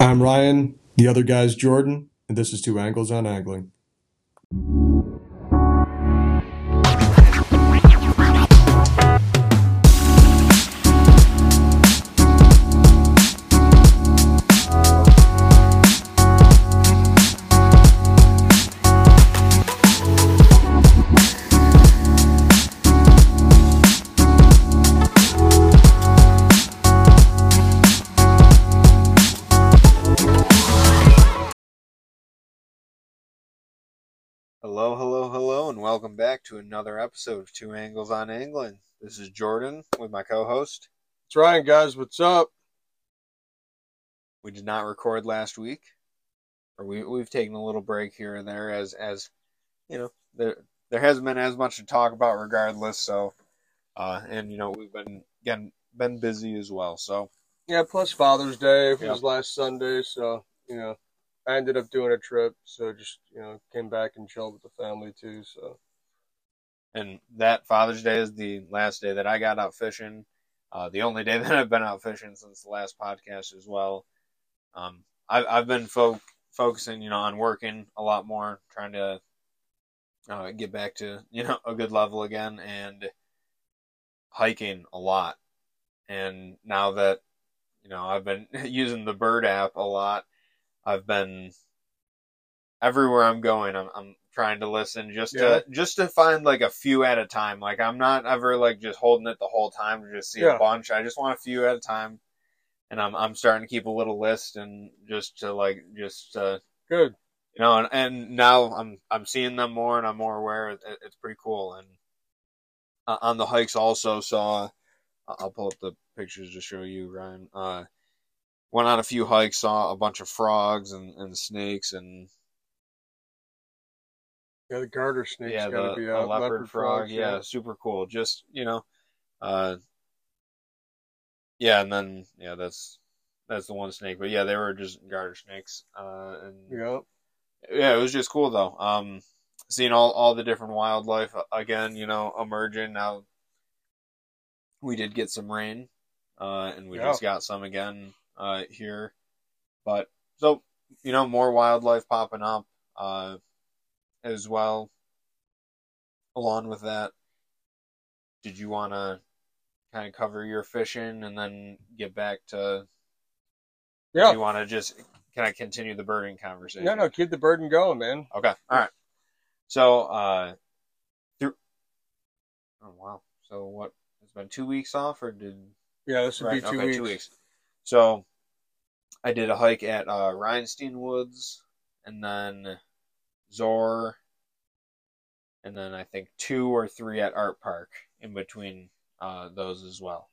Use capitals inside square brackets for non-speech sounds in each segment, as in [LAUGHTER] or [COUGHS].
I'm Ryan, the other guy's Jordan, and this is Two Angles on Angling. Welcome back to another episode of Two Angles on Angling. This is Jordan with my co-host. It's Ryan, guys. What's up? We did not record last week, or we we've taken a little break here and there, as as you know, there there hasn't been as much to talk about, regardless. So, uh, and you know, we've been again been busy as well. So, Yeah, plus Father's Day Yeah. was last Sunday, so you know, I ended up doing a trip, so just you know, came back and chilled with the family too. So and that Father's Day is the last day that I got out fishing. Uh, the only day [LAUGHS] that I've been out fishing since the last podcast as well. Um, I've I've been fo- focusing, you know, on working a lot more, trying to uh, get back to you know a good level again, and hiking a lot. And now that you know I've been [LAUGHS] using the Bird app a lot, I've been everywhere I'm going. I'm I'm trying to listen just to just to find like a few at a time. Like I'm not ever like just holding it the whole time to just see Yeah. a bunch. I just want a few at a time, and I'm I'm starting to keep a little list and just to like just uh, good. you know, and, and now I'm I'm seeing them more and I'm more aware. It, it's pretty cool. And uh, on the hikes also saw. I'll pull up the pictures to show you, Ryan. Uh, went on a few hikes, saw a bunch of frogs and, and snakes and Yeah, the garter snake's yeah, got the, to be the out. leopard, frog, frogs, yeah, super cool. Just you know, uh, yeah, and then yeah, that's that's the one snake. But yeah, they were just garter snakes, uh, and yeah. yeah, it was just cool though. Um, seeing all all the different wildlife uh, again, you know, emerging. Now we did get some rain, uh, and we Yeah. just got some again uh, here. But so you know, more wildlife popping up uh, as well. Along with that, did you want to kind of cover your fishing and then get back to? Yeah. Do you want to just can I continue the birding conversation? No, no, keep the burden going, man. Okay. All right. So, uh, through. Oh wow. So what? It's been two weeks off, or did? Yeah, this would Right. be two okay, weeks. two weeks. So, I did a hike at uh, Reinstein Woods, and then Zoar, and then I think two or three at Art Park in between uh, those as well.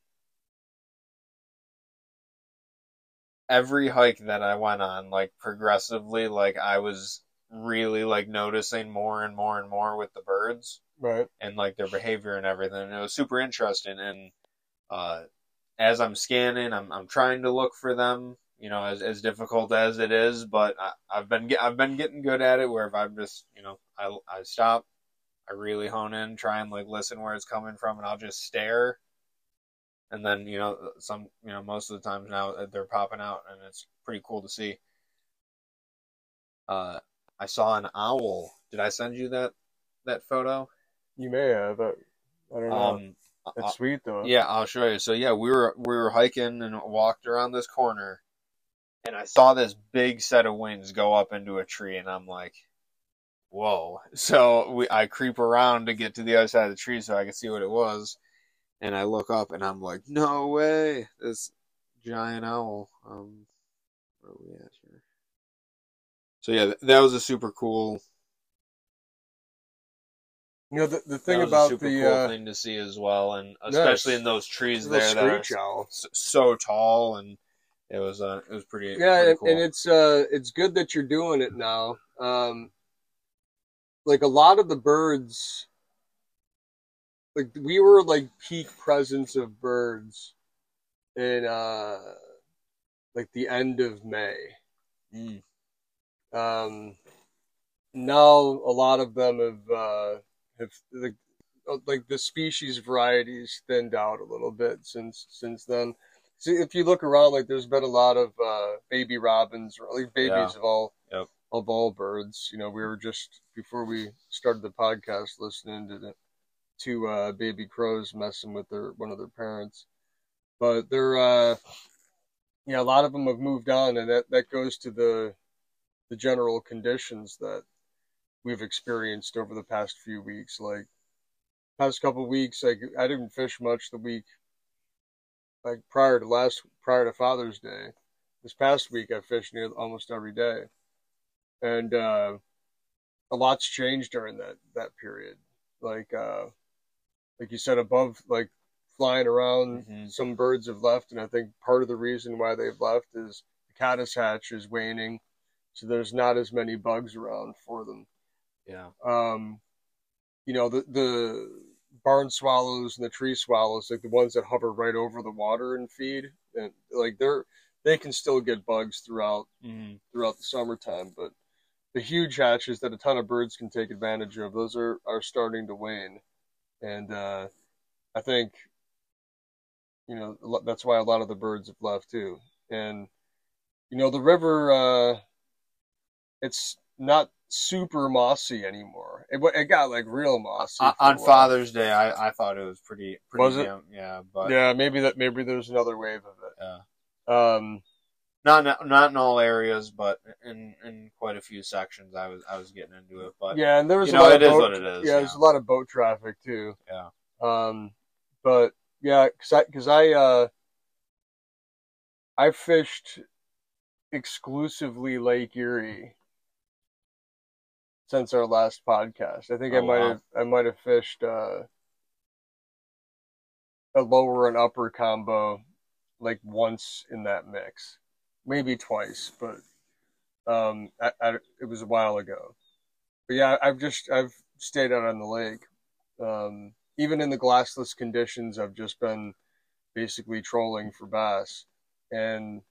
Every hike that I went on, like progressively, like I was really like noticing more and more and more with the birds Right. and like their behavior and everything. And it was super interesting. And uh, as I'm scanning, I'm I'm trying to look for them. You know, as as difficult as it is, but I, I've been get, I've been getting good at it. Where if I'm just you know I I stop, I really hone in, try and like listen where it's coming from, and I'll just stare. And then you know some you know most of the times now uh, they're popping out, and it's pretty cool to see. Uh, I saw an owl. Did I send you that that photo? You may have. But I don't know. Um, That's sweet though. yeah, I'll show you. So yeah, we were we were hiking and walked around this corner, and I saw this big set of wings go up into a tree, and I'm like, "Whoa!" So we I creep around to get to the other side of the tree so I can see what it was, and I look up and I'm like, "No way!" This giant owl. Um, where are we at here? So yeah, that was a super cool. You know the the That thing was a about super the cool uh, thing to see as well, and especially Yes. in those trees the there that are owl. so tall and it was uh it was pretty Yeah, pretty and, cool. and it's uh it's good that you're doing it now. Um, like a lot of the birds, like we were like peak presence of birds in uh like the end of May. Mm. Um, now a lot of them have uh, have like uh, like the species varieties thinned out a little bit since since then. See, if you look around, like there's been a lot of uh, baby robins, or like babies Yeah. of all Yep. of all birds. You know, we were just before we started the podcast listening to the two uh, baby crows messing with their one of their parents, but they're uh, yeah, a lot of them have moved on, and that that goes to the the general conditions that we've experienced over the past few weeks. Like past couple weeks, like I didn't fish much the week like prior to last prior to Father's Day. This past week I fished near almost every day. And uh a lot's changed during that that period. Like uh like you said above like flying around Mhm. some birds have left and I think part of the reason why they've left is the caddis hatch is waning so there's not as many bugs around for them Yeah. um, you know, the the barn swallows and the tree swallows, like the ones that hover right over the water and feed, and like they're they can still get bugs throughout hmm throughout the summertime, but the huge hatches that a ton of birds can take advantage of, those are are starting to wane, and uh, I think you know that's why a lot of the birds have left too, and you know the river, uh, it's not super mossy anymore. It, it got like real mossy On, on. Father's Day, I, I thought it was pretty pretty Was it? yeah, but yeah, maybe that maybe there's another wave of it. yeah. Um, not in- not in all areas, but in in quite a few sections, I was I was getting into it. But yeah, and there was you a lot know, of it is boat, what it is. Yeah, there's a lot of boat traffic too. Yeah. Um, but yeah, cause I, cause I, uh, I fished exclusively Lake Erie since our last podcast. I think I Oh, might wow. have, I might have fished, uh, a lower and upper combo like once in that mix, maybe twice, but, um, I, I, it was a while ago. But yeah, I've just, I've stayed out on the lake. Um, even in the glassless conditions, I've just been basically trolling for bass, and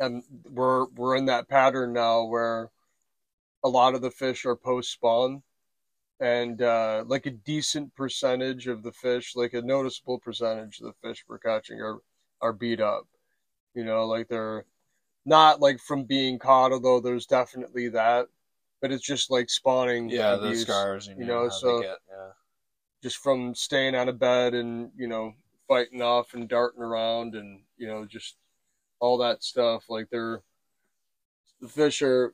and we're we're in that pattern now where a lot of the fish are post spawn, and uh, like a decent percentage of the fish, like a noticeable percentage of the fish we're catching are are beat up. You know, like they're not like from being caught, although there's definitely that, but it's just like spawning. yeah, the abuse scars, you you know, know, so- get, yeah. just from staying on a bed and you know fighting off and darting around and you know just all that stuff like they're the fish are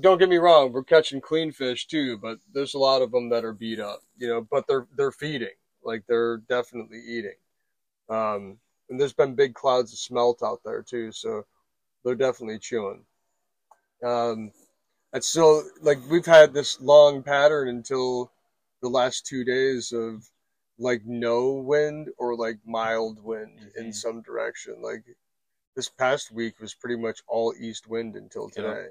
don't get me wrong we're catching clean fish too but there's a lot of them that are beat up you know but they're they're feeding like they're definitely eating um and there's been big clouds of smelt out there too so they're definitely chewing um it's still like we've had this long pattern until the last two days of like no wind or like mild wind in Mhm. some direction. Like this past week was pretty much all east wind until today.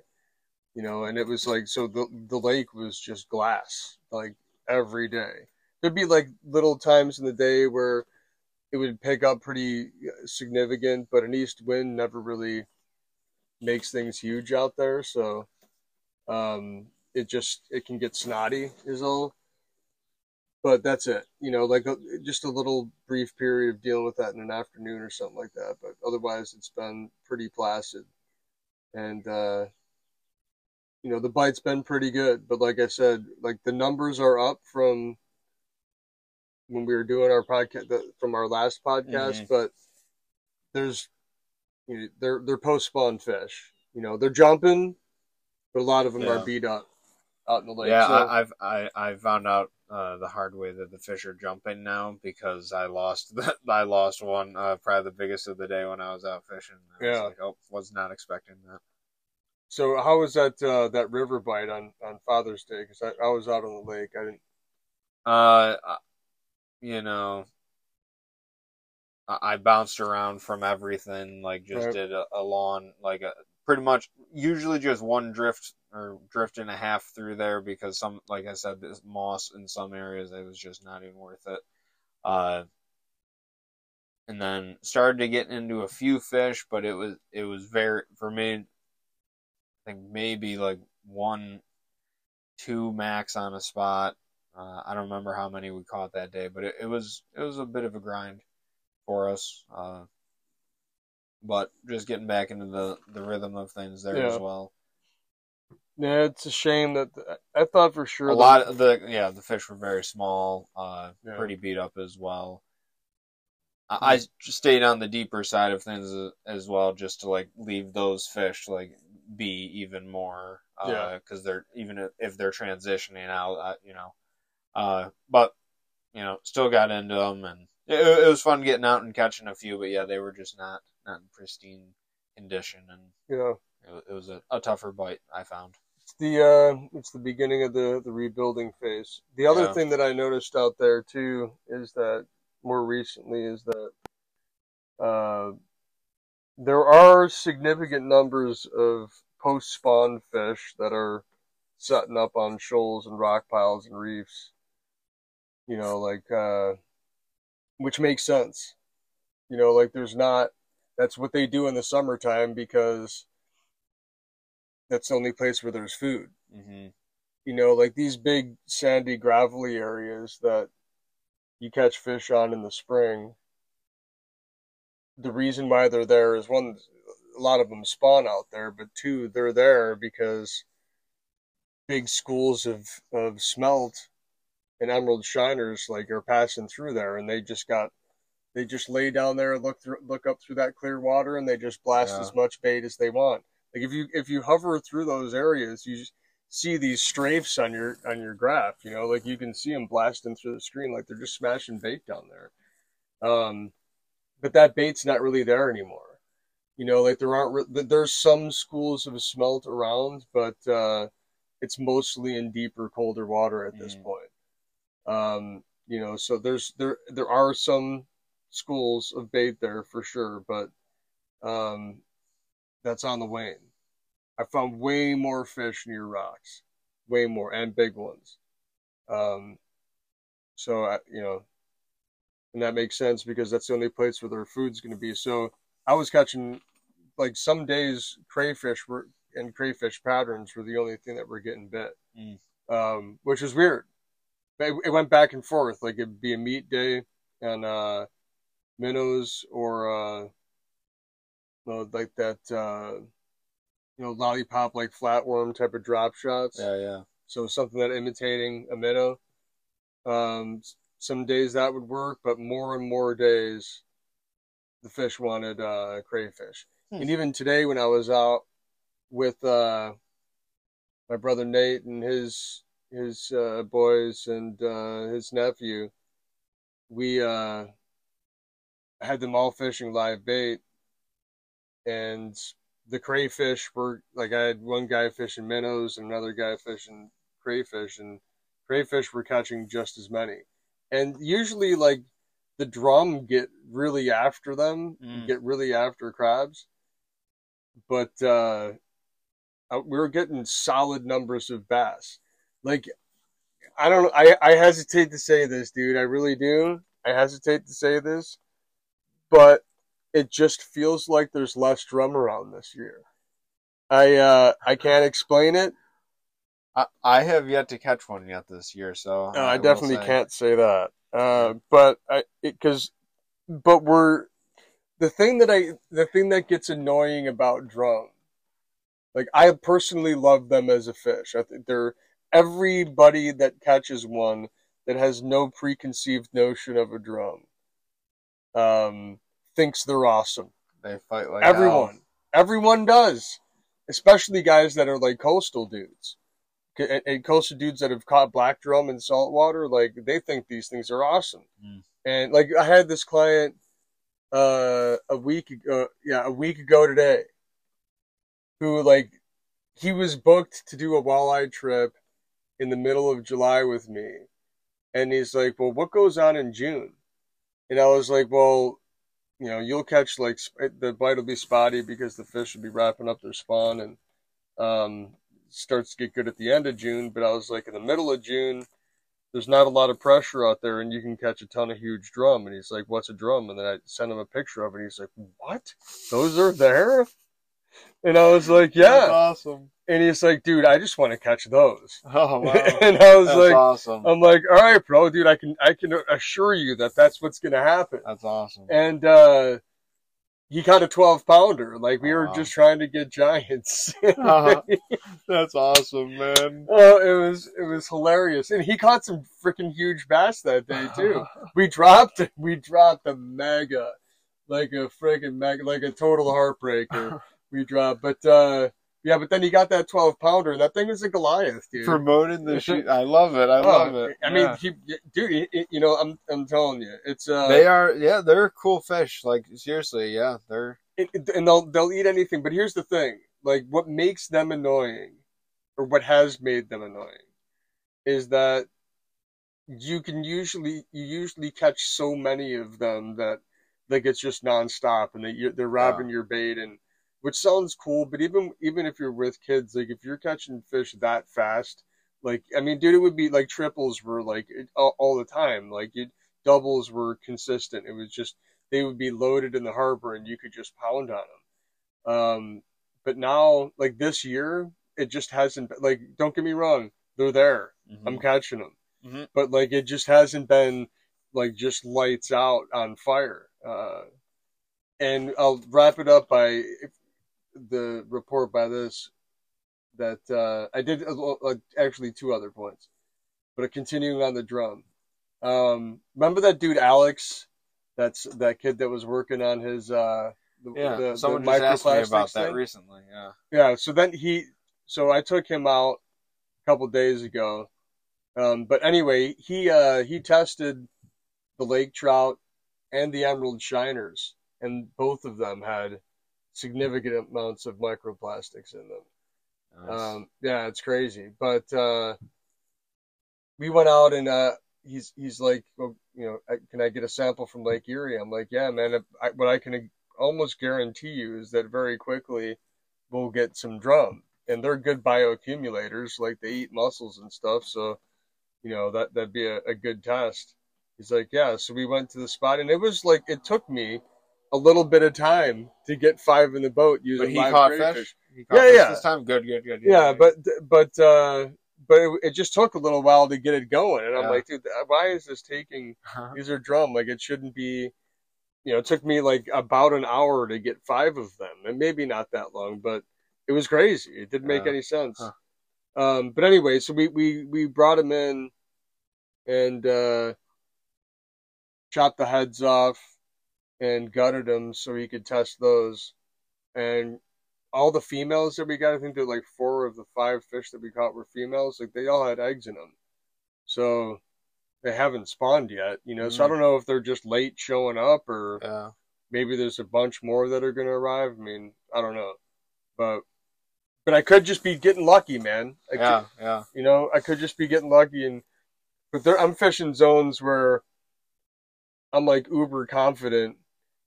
You know, and it was like so the the lake was just glass like every day. There'd be like little times in the day where it would pick up pretty uh, significant, but an east wind never really makes things huge out there. So um, it just it can get snotty is all. But that's it. You know, like a, just a little brief period of dealing with that in an afternoon or something like that. But otherwise, it's been pretty placid, and uh, you know the bite's been pretty good. But like I said, like the numbers are up from when we were doing our podcast the, from our last podcast, Mhm. but there's you know, they're they're post spawn fish. You know, they're jumping, but a lot of them Yeah. are beat up out in the lake. yeah, so, I, I've I I found out uh, the hard way that the fish are jumping now because I lost [LAUGHS] the, I lost one uh, probably the biggest of the day when I was out fishing. I was Yeah. like, oh, was not expecting that. So how was that uh, that river bite on on Father's Day? Because I, I was out on the lake. I didn't. Uh, you know, I, I bounced around from everything. Like, just Right. did a, a lawn, like a pretty much usually just one drift or drift and a half through there because some, like I said, this moss in some areas it was just not even worth it. Uh, and then started to get into a few fish, but it was it was very for me. I think maybe like one, two max on a spot. Uh, I don't remember how many we caught that day, but it, it was it was a bit of a grind for us. Uh, but just getting back into the the rhythm of things there Yeah. as well. Yeah, it's a shame that I thought for sure a that- lot of the yeah the fish were very small uh Yeah. pretty beat up as well I, I stayed on the deeper side of things as, as well just to like leave those fish like be even more uh Yeah. because they're even if- if they're transitioning out uh, you know uh but you know still got into them and it, it was fun getting out and catching a few but yeah they were just not not in pristine condition and yeah. it, it was a, a tougher bite i found It's the uh, it's the beginning of the the rebuilding phase. The other Yeah. thing that I noticed out there too is that more recently is that uh, there are significant numbers of post spawn fish that are setting up on shoals and rock piles and reefs. You know, like uh, which makes sense. You know, like there's not. That's what they do in the summertime because that's the only place where there's food. hmm You know, like these big sandy gravelly areas that you catch fish on in the spring. The reason why they're there is one, a lot of them spawn out there, but two, they're there because big schools of, of smelt and emerald shiners like are passing through there and they just got they just lay down there and look through look up through that clear water and they just blast Yeah. as much bait as they want. Like if you if you hover through those areas, you just see these strafes on your on your graph. You know, like you can see them blasting through the screen, like they're just smashing bait down there. Um, but that bait's not really there anymore. You know, like there aren't re- there's some schools of smelt around, but uh, it's mostly in deeper, colder water at this Mm. point. Um, you know, so there's there there are some schools of bait there for sure, but um, that's on the wane. I found way more fish near rocks, way more, and big ones. Um, so I, you know, and that makes sense because that's the only place where their food's going to be. So I was catching, like some days, crayfish were and crayfish patterns were the only thing that were getting bit, Mm. um, which was weird. But It, it went back and forth. Like it'd be a meat day and uh, minnows or uh, no, like that, uh, you know, lollipop like flatworm type of drop shots. yeah yeah So something that imitating a minnow. Um, some days that would work, but more and more days, the fish wanted uh, crayfish. Hmm. And even today, when I was out with uh, my brother Nate and his his uh, boys and uh, his nephew, we uh, had them all fishing live bait, and the crayfish were like I had one guy fishing minnows and another guy fishing crayfish, and crayfish were catching just as many. And usually, like the drum get really after them, Mm. get really after crabs, but uh, uh, we were getting solid numbers of bass. Like I don't, I I hesitate to say this, dude. I really do. I hesitate to say this, but it just feels like there's less drum around this year. I uh I can't explain it. I, I have yet to catch one yet this year, so Uh, I will definitely say- can't say that. Uh, but I because but we're the thing that I the thing that gets annoying about drum. Like I personally love them as a fish. I think they're everybody that catches one that has no preconceived notion of a drum um thinks they're awesome. They fight like Everyone. Everyone does. Especially guys that are like coastal dudes. And, and coastal dudes that have caught black drum in saltwater, like they think these things are awesome. Mm. And like I had this client uh a week ago yeah, a week ago today who like he was booked to do a walleye trip in the middle of July with me. And he's like, "Well, what goes on in June?" And I was like, "Well, you know, you'll catch like sp- the bite will be spotty because the fish will be wrapping up their spawn and um, starts to get good at the end of June. But I was like, in the middle of June, there's not a lot of pressure out there, and you can catch a ton of huge drum. And he's like, "What's a drum?" And then I sent him a picture of it. And he's like, "What? Those are there?" And I was like, That's "Yeah." awesome. And he's like, "Dude, I just want to catch those." [LAUGHS] Oh wow, [LAUGHS] and I was that's like, awesome. "I'm like, all right, bro, dude, I can I can assure you that that's what's gonna happen." that's awesome. and uh he caught a 12 pounder. Like we were wow. just trying to get giants. [LAUGHS] Uh-huh. That's awesome, man. Oh, it was it was hilarious, and he caught some freaking huge bass that day too. [LAUGHS] we dropped. We dropped a mega, like a freaking mega, like a total heartbreaker. [LAUGHS] we dropped, but uh yeah, but then he got that twelve pounder, that thing was a Goliath, dude. Promoting the shoot. I love it. I Oh, love it. I mean, Yeah. he, dude, he- he- you know, I'm I'm telling you, it's uh, they are. Yeah, they're cool fish. Like seriously, yeah, they're. it, it- and they'll they'll eat anything. But here's the thing: like, what makes them annoying, or what has made them annoying, is that you can usually you usually catch so many of them that like it's just nonstop, and they you're- they're robbing your bait, and which sounds cool. But even even if you're with kids, like if you're catching fish that fast, like I mean, dude, it would be like triples were like it, all, all the time, like it, doubles were consistent. It was just they would be loaded in the harbor and you could just pound on them. Um, but now, like this year, it just hasn't. been Like, don't get me wrong, they're there. I'm catching them, Mhm. but like it just hasn't been like just lights out on fire. Uh, and I'll wrap it up by the report by this that uh, I did uh, uh, actually two other points, but continuing on the drum. Um, remember that dude Alex? That's that kid that was working on his uh, the, Yeah, the, someone the just asked me about that thing? recently. Yeah. Yeah, so then he, so I took him out a couple days ago. Um, but anyway, he uh, he tested the lake trout and the emerald shiners, and both of them had significant amounts of microplastics in them. Nice. Um, yeah, it's crazy. But uh, we went out and uh, he's he's like, well, you know, I- can I get a sample from Lake Erie? I'm like, yeah, man. If I, what I can almost guarantee you is that very quickly we'll get some drum, and they're good bioaccumulators. Like they eat mussels and stuff, so you know that that'd be a, a good test. He's like, yeah. So we went to the spot, and it was like it took me a little bit of time to get five in the boat using but he live caught crayfish. fish. He caught Yeah, fish yeah. This time, good, good, good. Yeah, but but uh, but it, it just took a little while to get it going, and I'm Yeah. like, dude, why is this taking? These are drum, like it shouldn't be. You know, it took me like about an hour to get five of them, and maybe not that long, but it was crazy. It didn't make Yeah. any sense. Huh. Um, but anyway, so we we we brought him in, and uh, chopped the heads off, and gutted them so he could test those, and all the females that we got, I think that like four of the five fish that we caught were females. Like they all had eggs in them, so they haven't spawned yet. You know, so I Mm. don't know if they're just late showing up or yeah. maybe there's a bunch more that are going to arrive. I mean, I don't know, but but I could just be getting lucky, man. I Yeah, could, yeah. you know, I could just be getting lucky, and but there, I'm fishing zones where I'm like uber confident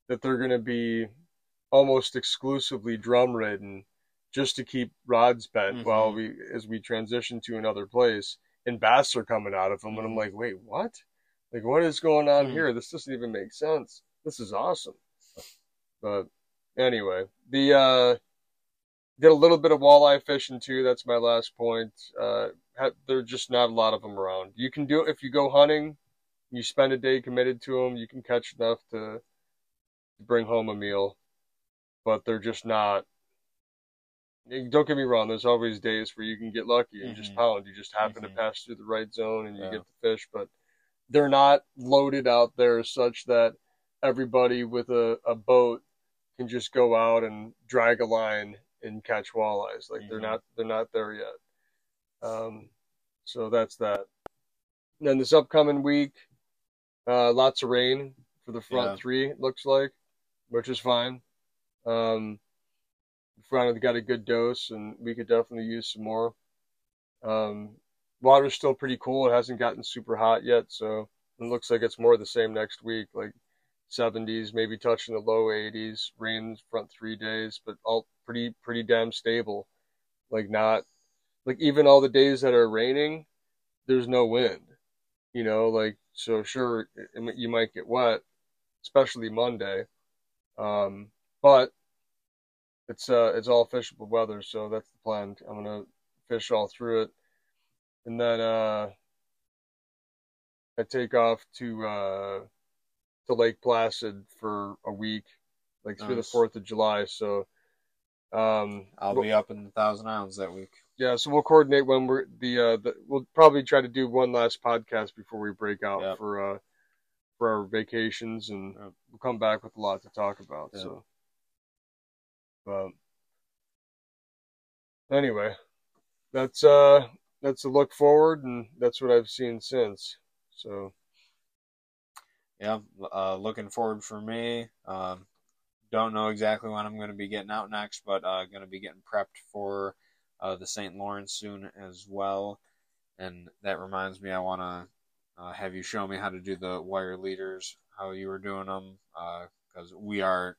that they're going to be almost exclusively drum ridden just to keep rods bent Mhm. while we as we transition to another place and bass are coming out of them and I'm Mhm. like wait what like what is going on Mhm. here this doesn't even make sense this is awesome but anyway the uh did a little bit of walleye fishing too that's my last point uh ha- there're just not a lot of them around you can do it if you go hunting you spend a day committed to them you can catch enough to bring home a meal but they're just not. Don't get me wrong. There's always days where you can get lucky and just Mhm. pound. You just happen Mhm. to pass through the right zone and you Yeah. get the fish, but they're not loaded out there such that everybody with a, a boat can just go out and drag a line and catch walleyes. Like they're Mhm. not they're not there yet. Um, so that's that. And then this upcoming week, uh, lots of rain for the front Yeah. three. It looks like, which is fine. Um, got a good dose, and we could definitely use some more. Um, water's still pretty cool. It hasn't gotten super hot yet, so it looks like it's more the same next week, like 70s, maybe touching the low 80s. Rain front three days, but all pretty pretty damn stable. Like not like even all the days that are raining, there's no wind. You know, like so sure it, it- you might get wet, especially Monday. Um, but it's uh it's all fishable weather, so that's the plan. I'm gonna fish all through it, and then uh I take off to uh to Lake Placid for a week, like through the Fourth of July. So, um, I'll we'll- be up in the Thousand Islands that week. yeah. So we'll coordinate when we're the uh, the, we'll probably try to do one last podcast before we break out Yep. for uh for our vacations, and Yep. we'll come back with a lot to talk about. Yep. So, but anyway, that's uh that's a look forward, and that's what I've seen since. So. Yeah, uh, looking forward for me. Um, don't know exactly when I'm going to be getting out next, but uh, going to be getting prepped for uh, the St. Lawrence soon as well. And that reminds me, I want to uh, have you show me how to do the wire leaders, how you were doing them, because we are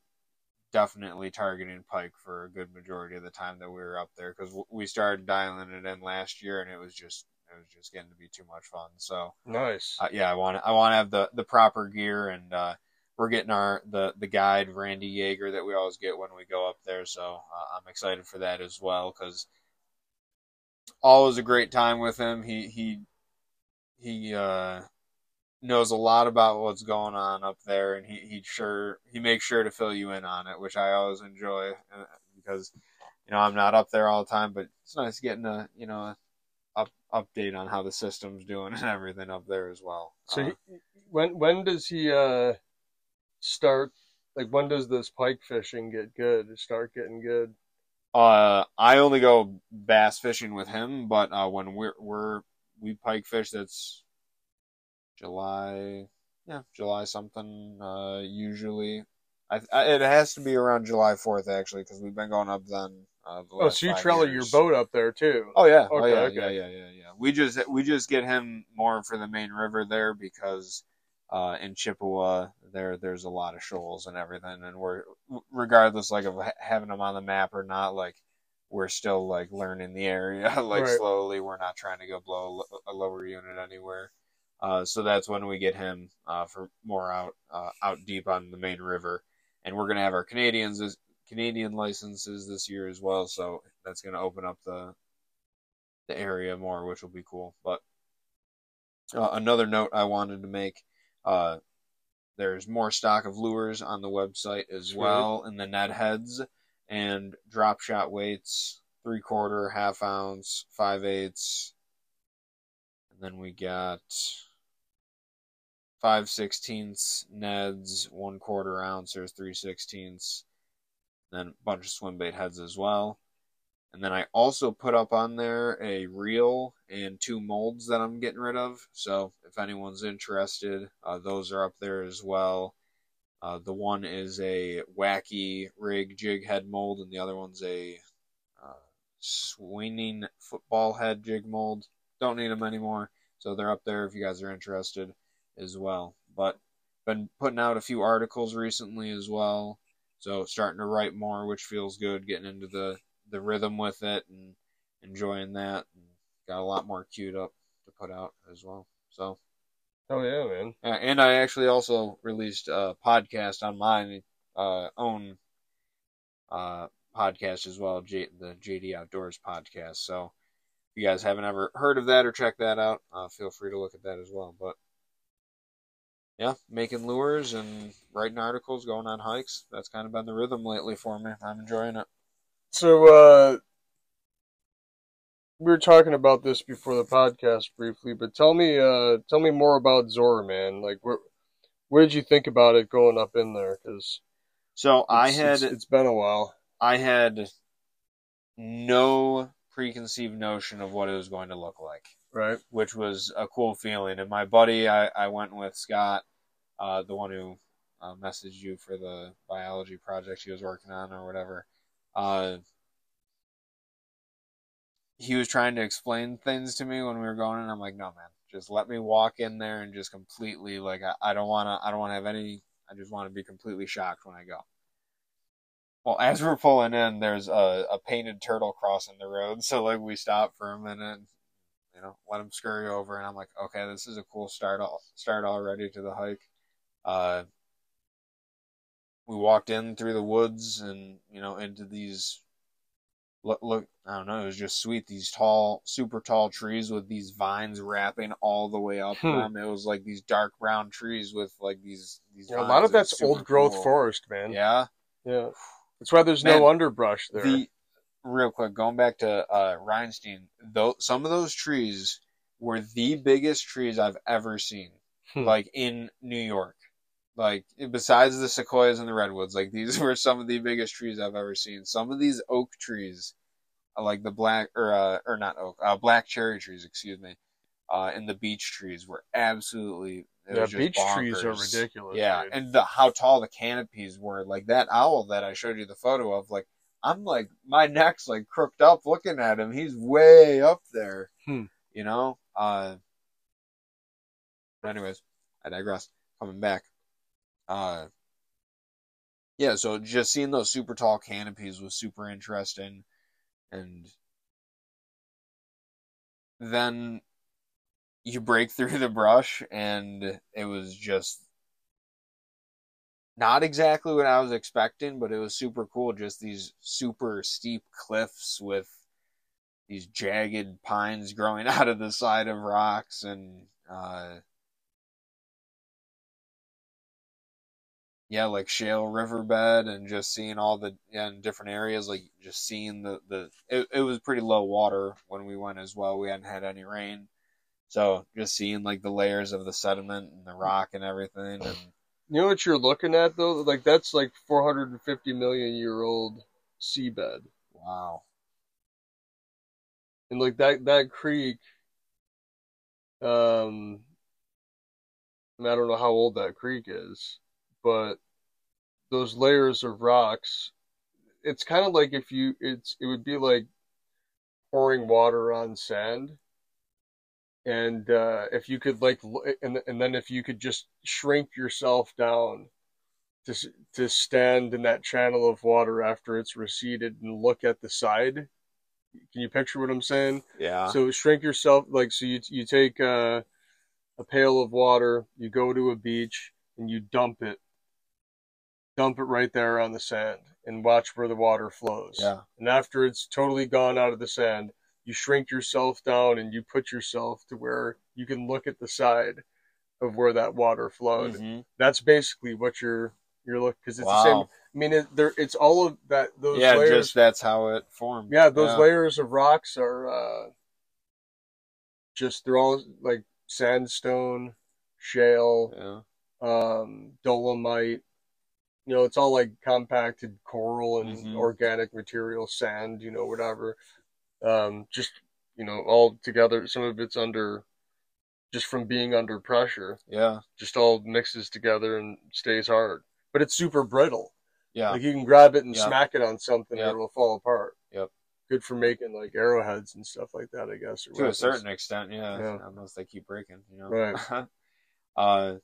definitely targeting pike for a good majority of the time that we were up there. Because we started dialing it in last year, and it was just it was just getting to be too much fun. So Nice. uh, yeah, I want to I want to have the the proper gear, and uh, we're getting our the the guide Randy Yeager that we always get when we go up there. So uh, I'm excited for that as well because always a great time with him. He he he uh, knows a lot about what's going on up there, and he he sure he makes sure to fill you in on it, which I always enjoy uh, because you know I'm not up there all the time, but it's nice getting a you know a up, update on how the system's doing [LAUGHS] and everything up there as well. So Uh, he, when when does he uh start? Like when does this pike fishing get good? Start getting good? Uh, I only go bass fishing with him, but uh, when we're we're we pike fish, that's July, yeah, July something. Uh, usually, I, I it has to be around July fourth actually, because we've been going up then. Uh, the Oh, last so you five trailer your boat up there too? Oh yeah, oh Okay, yeah, okay. yeah, yeah, yeah, yeah. We just we just get him more for the main river there because uh, in Chippewa there there's a lot of shoals and everything, and we're regardless like of having them on the map or not, like we're still like learning the area [LAUGHS] like Right. slowly. We're not trying to go blow a a lower unit anywhere. Uh, so that's when we get him uh, for more out uh, out deep on the main river, and we're gonna have our Canadians this, Canadian licenses this year as well. So that's gonna open up the the area more, which will be cool. But uh, another note I wanted to make: uh, there's more stock of lures on the website as well, and the Ned heads and drop shot weights, three quarter, half ounce, five eighths, and then we got five sixteenths Neds, one quarter ounces, three sixteenths, then a bunch of swim bait heads as well. And then I also put up on there a reel and two molds that I'm getting rid of. So if anyone's interested, uh, those are up there as well. Uh, the one is a wacky rig jig head mold, and the other one's a uh, swinging football head jig mold. Don't need them anymore, so they're up there if you guys are interested as well. But been putting out a few articles recently as well, so starting to write more, which feels good. Getting into the the rhythm with it and enjoying that, and got a lot more queued up to put out as well. So. Oh yeah, man. Uh, and I actually also released a podcast on my uh, own uh, podcast as well, J- the JD Outdoors podcast. So if you guys haven't ever heard of that or checked that out, uh, feel free to look at that as well. But yeah, making lures and writing articles, going on hikes. That's kind of been the rhythm lately for me. I'm enjoying it. So uh we were talking about this before the podcast briefly, but tell me uh tell me more about Zora, man. Like what what did you think about it going up in there? Because So I had it's, it's been a while, I had no preconceived notion of what it was going to look like. right? which was a cool feeling. And my buddy, I, I went with Scott, uh, the one who uh, messaged you for the biology project he was working on or whatever. He was trying to explain things to me when we were going, and I'm like, no, man, just let me walk in there and just completely like I, I don't want to, I don't want to have any. I just want to be completely shocked when I go. Well, as we're pulling in, there's a, a painted turtle crossing the road, [LAUGHS] so like we stop for a minute, you know, let him scurry over, and I'm like, okay, this is a cool start. al- Start already to the hike. Uh, we walked in through the woods and you know into these. Look, look, I don't know. It was just sweet. These tall, super tall trees with these vines wrapping all the way up Hmm. them. It was like these dark brown trees with like these these. Yeah, a lot of that's old growth cool. forest, man. Yeah, Yeah, that's why there's no underbrush there. The real quick, going back to uh, Reinstein, though some of those trees were the biggest trees I've ever seen, Hmm. like in New York. Like besides the sequoias and the redwoods, like these [LAUGHS] were some of the biggest trees I've ever seen. Some of these oak trees, like the black or uh, or not oak, uh, black cherry trees, excuse me, uh, and the beech trees were absolutely. Yeah, beech trees are ridiculous. Yeah, dude. and the how tall the canopies were. Like that owl that I showed you the photo of. Like I'm like my neck's like crooked up looking at him. He's way up there. Hmm. You know. Uh. But anyways, I digress. Coming back. Uh. Yeah, so just seeing those super tall canopies was super interesting, and then you break [LAUGHS] through the brush and it was just not exactly what I was expecting, but it was super cool. Just these super steep cliffs with these jagged pines [LAUGHS] growing out of the side of rocks and uh yeah, like shale riverbed and just seeing all the yeah, in different areas, like just seeing the the it, it was pretty low water when we went as well. We hadn't had any rain. So just seeing like the layers of the sediment and the rock and everything and You know what you're looking at though? Like that's like 450 million year old seabed, wow. and like that that creek. Um, I, mean, I don't know how old that creek is, but those layers of rocks, it's kind of like if you it's it would be like pouring water on sand. And uh, if you could like, and and then if you could just shrink yourself down to s- to stand in that channel of water after it's receded and look at the side. Can you picture what I'm saying? Yeah. So shrink yourself like so you you take uh, a pail of water, you go to a beach and you dump it, dump it right there on the sand and watch where the water flows. yeah. And after it's totally gone out of the sand, you shrink yourself down and you put yourself to where you can look at the side of where that water flowed. Mhm. That's basically what you're you're looking because it's the same. I mean, it, there it's all of that. Those layers. Yeah, layers. just that's how it formed. yeah, those yeah. layers of rocks are uh, just they're all like sandstone, shale, Yeah. um, dolomite. You know, it's all like compacted coral and Mhm. organic material, sand. You know, whatever. Um, just you know, all together. Some of it's under, just from being under pressure, Yeah. just all mixes together and stays hard. But it's super brittle. Yeah. Like you can grab it and Yep. smack it on something Yep. and it'll fall apart. Yep. Good for making like arrowheads and stuff like that, I guess. or to a certain extent, yeah, Yeah. Unless they keep breaking, you know. Right. [LAUGHS] uh,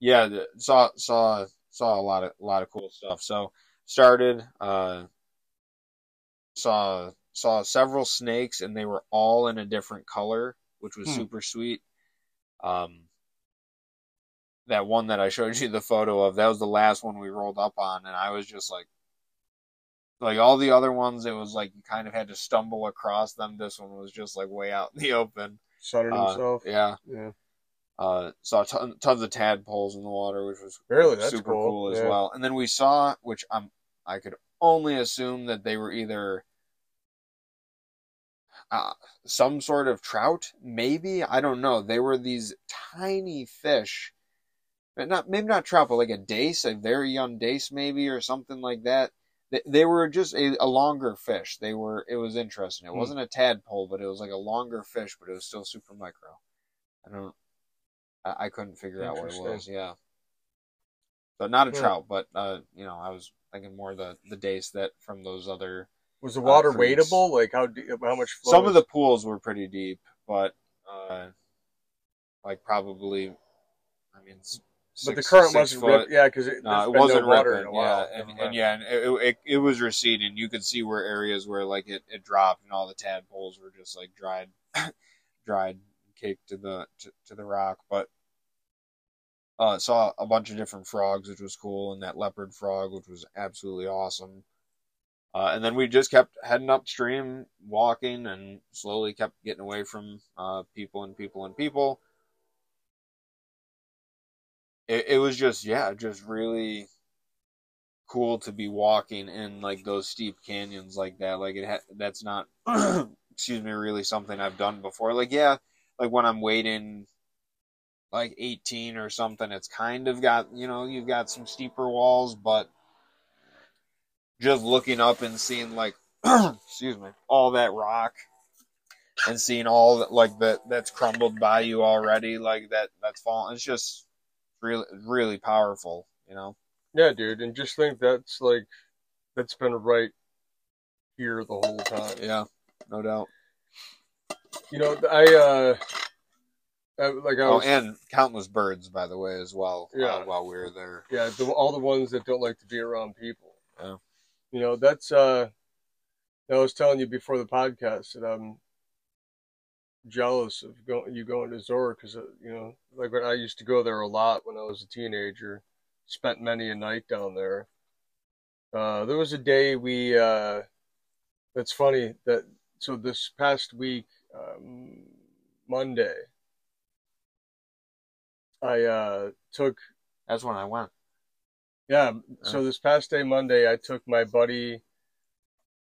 yeah, the, saw saw saw a lot of a lot of cool stuff. So started, uh, saw saw several snakes, and they were all in a different color, which was Hmm. super sweet. Um, that one that I showed [LAUGHS] you the photo of, that was the last one we rolled up on, and I was just like. Like all the other ones, it was like you kind of had to stumble across them. This one was just like way out in the open. Sunning Uh, himself. yeah. Yeah. Uh, saw ton, tons of tadpoles in the water, which was Really? That's super cool. cool, as Yeah. well. And then we saw, which I'm, I could only assume that they were either uh, some sort of trout, maybe I don't know. They were these tiny fish, but not maybe not trout, but like a dace, a very young dace, maybe or something like that. They, they were just a, a longer fish. They were. It was interesting. It Hmm. wasn't a tadpole, but it was like a longer fish, but it was still super micro. I don't. I, I couldn't figure out what it was. Yeah. So not a Yeah. trout, but uh, you know, I was thinking more the the dace that from those other. Was the water creeks. wadeable? Like how how much flow? Some of the pools were pretty deep, but uh, like probably, I mean, s- but the current wasn't foot. rip, yeah, because it, No, it wasn't no water ripping. in a while. Yeah, and, and yeah, and it, it it was receding. You could see where areas where like it, it dropped, and all the tadpoles were just like dried, [COUGHS] dried, caked to the to, to the rock. But uh, saw a bunch of different frogs, which was cool, and that leopard frog, which was absolutely awesome. Uh, and then we just kept heading upstream, walking, and slowly kept getting away from uh, people and people and people. It, it was just, yeah, just really cool to be walking in like those steep canyons like that. Like it ha- that's not [CLEARS THROAT] excuse me really something I've done before. Like yeah, like when I'm waiting like 18 or something, it's kind of got, you know, you've got some steeper walls, but just looking up and seeing like [CLEARS THROAT] excuse me, all that rock and seeing all that like that that's crumbled by you already, like that that's fallen. It's just really really powerful, you know. Yeah, dude, and just think that's like that's been right here the whole time. Yeah, no doubt. You know, I uh, I, like I Oh, and countless birds, by the way, as well. uh, Yeah. while we were there. yeah, the, all the ones that don't like to be around people. Yeah. You know, that's uh, I was telling you before the podcast that I'm jealous of go, you going to Zoar because uh, you know, like when I used to go there a lot when I was a teenager. Spent many a night down there. Uh, there was a day we. Uh, that's funny that so this past week, um, Monday, I uh, took That's when I went. yeah. So this past day, Monday, I took my buddy,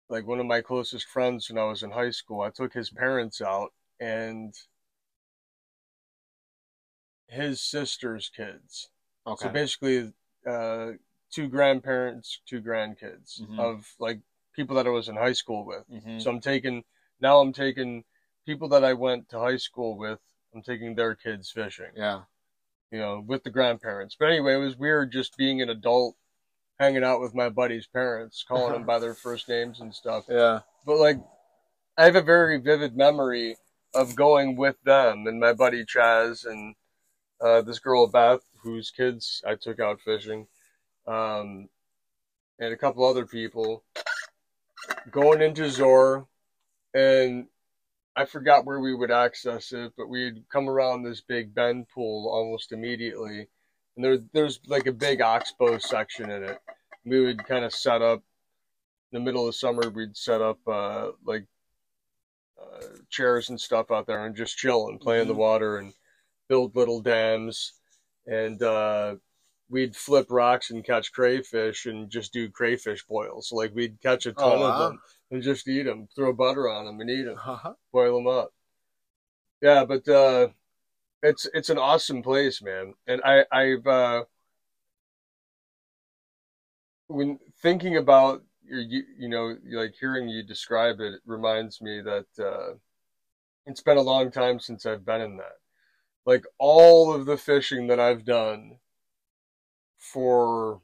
like one of my closest friends when I was in high school. I took his parents out and his sister's kids. Okay. So basically, uh, two grandparents, two grandkids Mhm. of like people that I was in high school with. Mhm. So I'm taking now. I'm taking people that I went to high school with. I'm taking their kids fishing Yeah. you know, with the grandparents. But anyway, it was weird just being an adult, hanging out with my buddy's parents, calling them by their [LAUGHS] first names and stuff. Yeah. But like, I have a very vivid memory of going with them and my buddy Chaz and uh, this girl Beth, whose kids I took out fishing, um, and a couple other people going into Zoar, and I forgot where we would access it, but we'd come around this big bend pool almost immediately, and there there's like a big oxbow section in it. We would kind of set up in the middle of summer. We'd set up uh, like uh, chairs and stuff out there and just chill and play in the Mhm. water and build little dams, and uh, we'd flip rocks and catch crayfish and just do crayfish boils. Like we'd catch a ton Oh, of them and just eat them, throw butter on them and eat them Uh-huh. boil them up. Yeah, but uh, it's it's an awesome place, man. And I I've uh, when thinking about your you, you know like hearing you describe it, it reminds me that uh, it's been a long time since I've been in that. Like all of the fishing that I've done for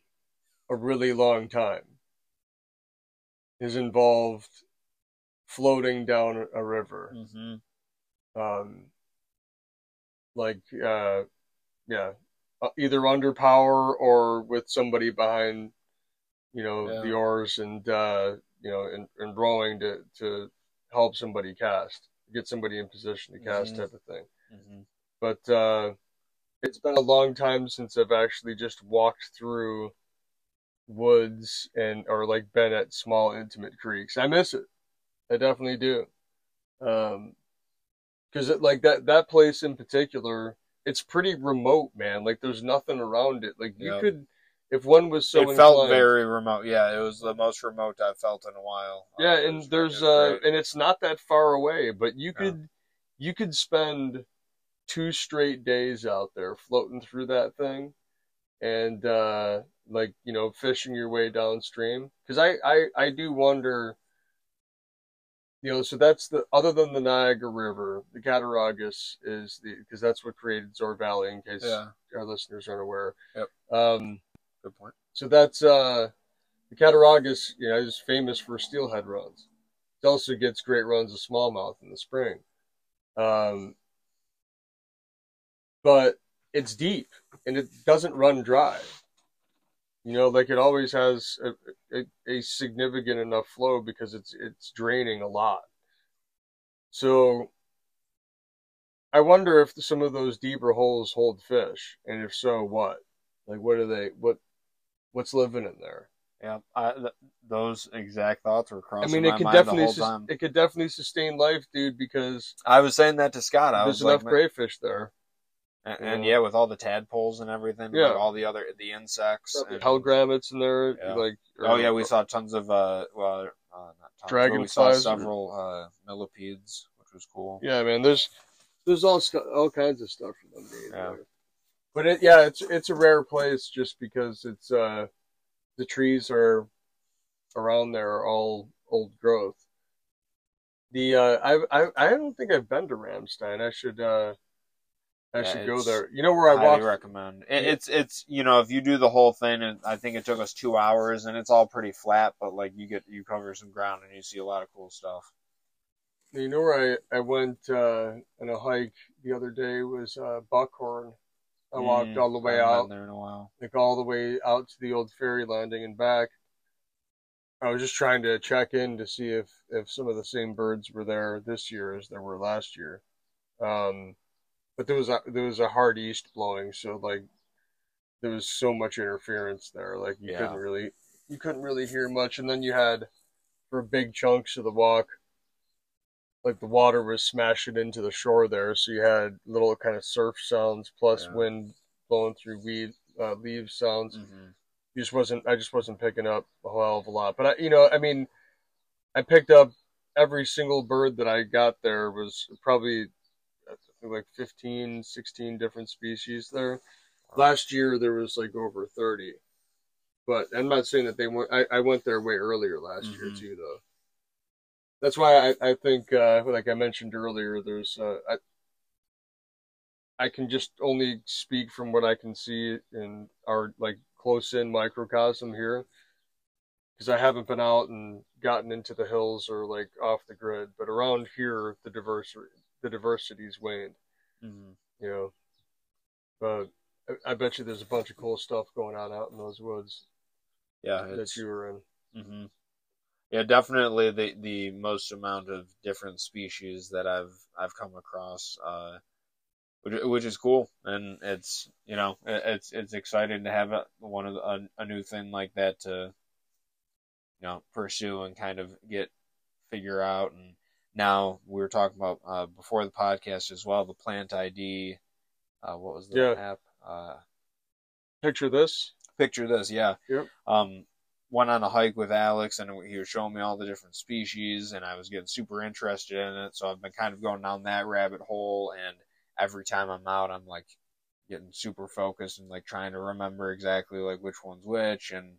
a really long time is involved floating down a river Mhm. um, like uh, yeah, uh, either under power or with somebody behind, you know, Yeah. the oars and uh, you know, and, and rowing to to help somebody cast, get somebody in position to cast, Mhm. type of thing. Mhm. But uh, it's been a long time since I've actually just walked through woods and or like been at small intimate creeks. I miss it. I definitely do. Um, because it like that that place in particular, it's pretty remote, man. Like there's nothing around it. Like you Yeah. could, if one was so it felt very remote. Yeah, it was the most remote I've felt in a while. Yeah, it and there's uh, great. and it's not that far away, but you Yeah. could you could spend two straight days out there floating through that thing, and uh, like you know fishing your way downstream. Because I, I I do wonder. You know, so that's the other than the Niagara River, the Cattaraugus is the because that's what created Zoar Valley. In case yeah, our listeners aren't aware. Yep. Um, good point. so that's uh, the Cattaraugus, you know, is famous for steelhead runs. It also gets great runs of smallmouth in the spring. Um, but it's deep and it doesn't run dry. You know, like it always has a, a, a significant enough flow because it's it's draining a lot. So I wonder if some of those deeper holes hold fish, and if so, what? Like, what are they? What what's living in there? Yeah, I, th- those exact thoughts were I crossing mean, it my could definitely whole sus- time. it could definitely sustain life, dude, because I was saying that to Scott. I there's was like, enough crayfish there. And, and Yeah. yeah, with all the tadpoles and everything, Yeah. like all the other the insects. And- hellgrammites in there, Yeah. like oh yeah, or- we saw tons of uh, well, uh, not tons, but we saw or- several uh, millipedes, which was cool. Yeah, man. There's there's all stu- all kinds of stuff for them. Yeah. there. But it, yeah, it's it's a rare place just because it's uh the trees are around there are all old growth. The uh I I I don't think I've been to Reinstein. I should uh I Yeah, should go there. You know where I highly recommend. It, it's it's you know if you do the whole thing, and I think it took us two hours, and it's all pretty flat, but like you get you cover some ground and you see a lot of cool stuff. You know where I, I went uh, on a hike the other day was uh, Buckhorn. I walked Mm, all the way out, been there in a while. like all the way out to the old ferry landing and back. I was just trying to check in to see if, if some of the same birds were there this year as there were last year. Um, but there was a, there was a hard east blowing, so like there was so much interference there, like you Yeah. couldn't really you couldn't really hear much. And then you had for big chunks of the walk, like the water was smashing into the shore there, so you had little kind of surf sounds plus Yeah. wind blowing through weed uh, leaves sounds. hmm just wasn't I just wasn't picking up a hell of a lot. But I, you know, I mean, I picked up every single bird that I got there was probably like 15, 16 different species there. Last year there was like over 30. But I'm not saying that they went I, I went there way earlier last year Mhm. too though. That's why I, I think uh, like I mentioned earlier there's uh, I I can just only speak from what I can see in our like close in microcosm here because I haven't been out and gotten into the hills or like off the grid, but around here the diversity the diversity's waned, hmm you know. But I, I bet you there's a bunch of cool stuff going on out in those woods Yeah, that you were in. hmm Yeah, definitely the the most amount of different species that I've I've come across, uh, which which is cool, and it's you know it's it's exciting to have a, one of the, a, a new thing like that to you know pursue and kind of get figure out. And now we were talking about uh, before the podcast as well, the Plant ID. Uh, what was the Yeah. app? Uh, Picture this. picture this, yeah. Yep. Um, went on a hike with Alex, and he was showing me all the different species, and I was getting super interested in it. So I've been kind of going down that rabbit hole, and every time I'm out, I'm like getting super focused and like trying to remember exactly like which one's which and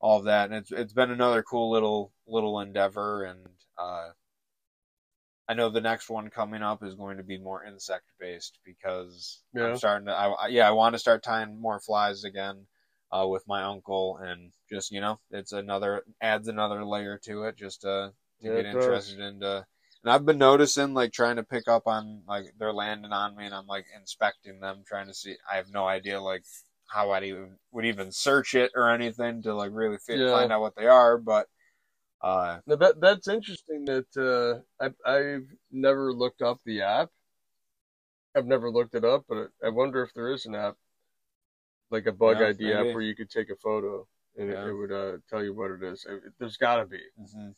all of that. And it's it's been another cool little little endeavor, and uh, I know the next one coming up is going to be more insect based because Yeah. I'm starting to. I, yeah, I want to start tying more flies again uh, with my uncle, and just you know, it's another adds another layer to it, just to, to Yeah, get does. interested into. And I've been noticing, like, trying to pick up on like they're landing on me, and I'm like inspecting them, trying to see. I have no idea, like, how I'd even would even search it or anything to like really fi- Yeah. find out what they are, but. Uh, Now that that's interesting. That uh, I I've never looked up the app. I've never looked it up, but I wonder if there is an app, like a bug Yeah, ID app, where you could take a photo and Yeah. it, it would uh, tell you what it is. It- there's got to be. mhm.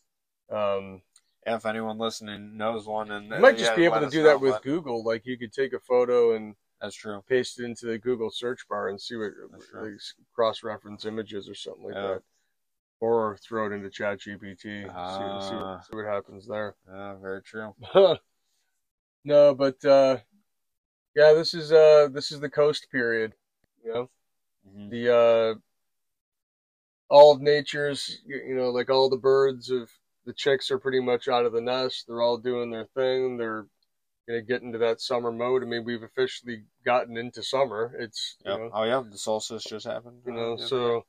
Um, Yeah, if anyone listening knows one, and you might just be able to do that with Google. Like you could take a photo and That's true. paste it into the Google search bar and see what like, cross-reference images or something like that, or throw it into ChatGPT. see, see, Ah. what, see what happens there. Yeah, very true. [LAUGHS] no, but uh, yeah, this is uh, this is the coast period. You know, hmm the uh, all of nature's. You know, like all the birds of the chicks are pretty much out of the nest. They're all doing their thing. They're gonna get into that summer mode. I mean, we've officially gotten into summer. It's you know, Oh yeah, the solstice just happened. you uh, know, other so. Yep.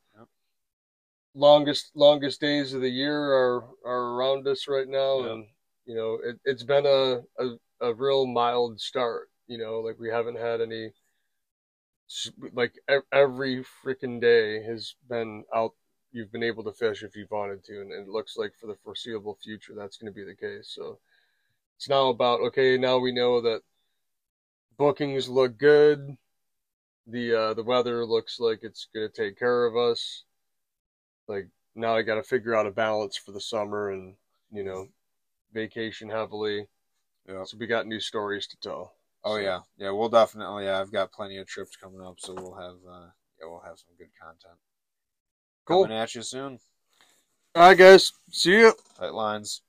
Longest longest days of the year are are around us right now, Yep. and you know, it, it's been a, a a real mild start. You know, like we haven't had any. Like every freaking day has been out. You've been able to fish if you've wanted to, and it looks like for the foreseeable future that's going to be the case. So it's now about okay. Now we know that bookings look good. The uh, the weather looks like it's going to take care of us. Like now, I got to figure out a balance for the summer, and you know, vacation heavily. Yep. So we got new stories to tell. Oh So, yeah, yeah. We'll definitely. Yeah, I've got plenty of trips coming up, so we'll have. Uh, yeah, we'll have some good content. Cool. Coming at you soon. All right, guys. See you. Tight lines.